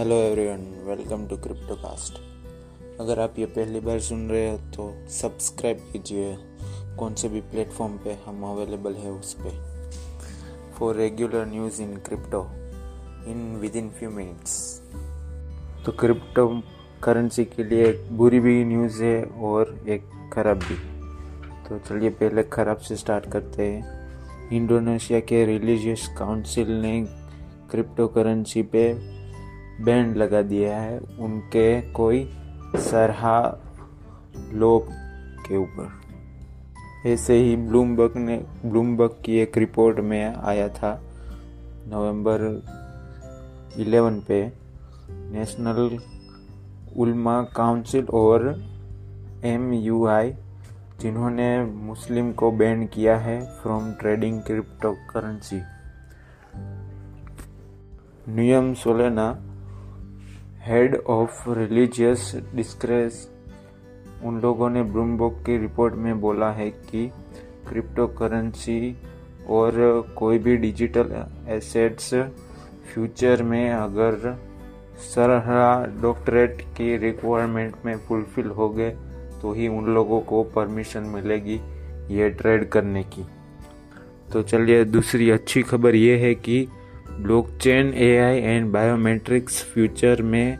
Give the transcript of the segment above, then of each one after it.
Hello everyone welcome to Cryptocast अगर आप ये पहली बार सुन रहे हो तो सब्सक्राइब कीजिए। कौन से भी प्लेटफॉर्म पे हम अवेलेबल है उस पर for regular news in crypto in with in few minutes तो क्रिप्टो करेंसी के लिए एक बुरी भी न्यूज़ है और एक खराब भी। तो चलिए पहले खराब से स्टार्ट करते हैं। इंडोनेशिया के रिलीजियस काउंसिल ने क्रिप्टो करेंसी पे बैंड लगा दिया है उनके कोई सरहा लोग के ऊपर। ऐसे ही ब्लूमबर्ग ने, ब्लूमबर्ग की एक रिपोर्ट में आया था, नवंबर 11 पे, नेशनल उल्मा काउंसिल और एम यू आई जिन्होंने मुस्लिम को बैन किया है फ्रॉम ट्रेडिंग क्रिप्टो करेंसी नियम सोलेना हेड ऑफ़ रिलीजियस डिस्क्रेस उन लोगों ने ब्लूमबर्ग की रिपोर्ट में बोला है कि क्रिप्टो करेंसी और कोई भी डिजिटल एसेट्स फ्यूचर में अगर सरहा डॉक्टरेट की रिक्वायरमेंट में फुलफिल हो गए तो ही उन लोगों को परमिशन मिलेगी ये ट्रेड करने की। तो चलिए, दूसरी अच्छी खबर ये है कि blockchain, AI and biometrics future में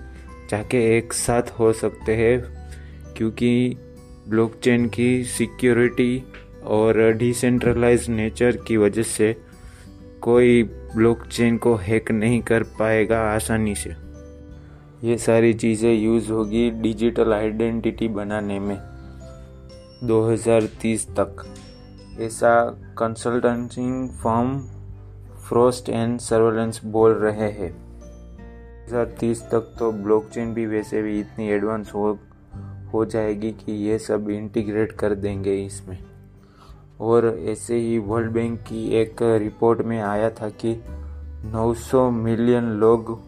जाके एक साथ हो सकते हैं, क्योंकि ब्लॉकचेन की सिक्योरिटी और डिसेंट्रलाइज नेचर की वजह से कोई ब्लॉकचेन को हैक नहीं कर पाएगा आसानी से। ये सारी चीज़ें यूज़ होगी डिजिटल आइडेंटिटी बनाने में। 2030 तक। ऐसा consultancy firm Frost and Sullivan बोल रहे हैं। तीस तक तो ब्लॉकचेन भी वैसे भी इतनी एडवांस हो हो जाएगी कि ये सब इंटीग्रेट कर देंगे इसमें। और ऐसे ही वर्ल्ड बैंक की एक रिपोर्ट में आया था कि 900 मिलियन लोग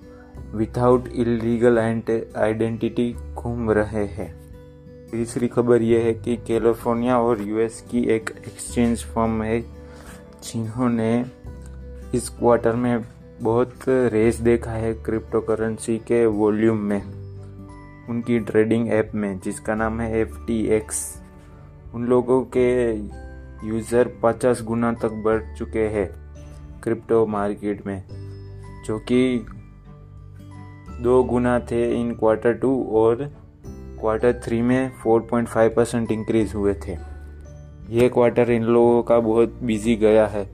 विदाउट इलीगल आइडेंटिटी घूम रहे हैं। तीसरी खबर यह है कि कैलिफ़ोर्निया और यूएस की एक एक्सचेंज फर्म है, जिन्होंने इस क्वार्टर में बहुत रेस देखा है क्रिप्टो करेंसी के वॉल्यूम में। उनकी ट्रेडिंग ऐप में, जिसका नाम है एफ़ टी एक्स उन लोगों के यूज़र पचास गुना तक बढ़ चुके हैं क्रिप्टो मार्केट में, जो कि दो गुना थे इन क्वार्टर टू और क्वार्टर थ्री में 4.5 परसेंट इंक्रीज हुए थे। ये क्वार्टर इन लोगों का बहुत बिज़ी गया है।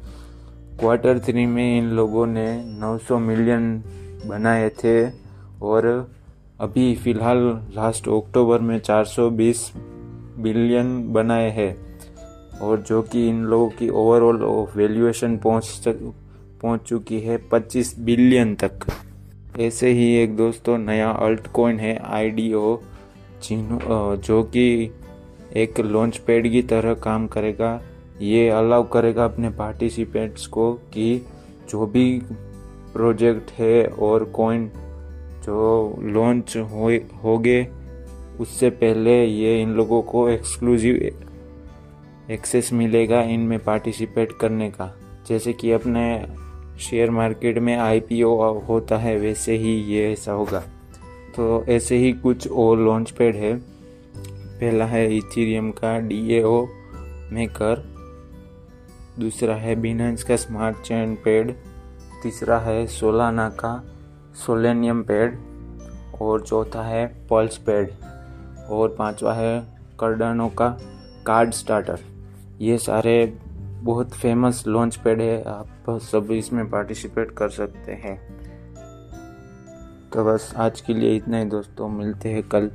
क्वार्टर थ्री में इन लोगों ने 900 मिलियन बनाए थे और अभी फ़िलहाल लास्ट अक्टूबर में 420 बिलियन बनाए हैं और जो कि इन लोगों की ओवरऑल वैल्यूएशन पहुँच पहुँच चुकी है 25 बिलियन तक। ऐसे ही एक दोस्तों नया अल्ट कॉइन है आई ओ जो कि एक लॉन्च पैड की तरह काम करेगा। ये अलाउ करेगा अपने पार्टिसिपेंट्स को कि जो भी प्रोजेक्ट है और कॉइन जो लॉन्च हो होगे, उससे पहले ये इन लोगों को एक्सक्लूसिव एक्सेस मिलेगा इनमें पार्टिसिपेट करने का। जैसे कि अपने शेयर मार्केट में आईपीओ होता है, वैसे ही ये ऐसा होगा। तो ऐसे ही कुछ और लॉन्च पैड है। पहला है इथीरियम का डी मेकर दूसरा है बिनेंस का स्मार्ट चैन पैड तीसरा है सोलाना का सोलेनियम पैड और चौथा है पल्स पैड और पांचवा है कर्डानो का कार्ड स्टार्टर ये सारे बहुत फ़ेमस लॉन्च पैड है, आप सब इसमें पार्टिसिपेट कर सकते हैं। तो बस आज के लिए इतना ही दोस्तों, मिलते हैं कल।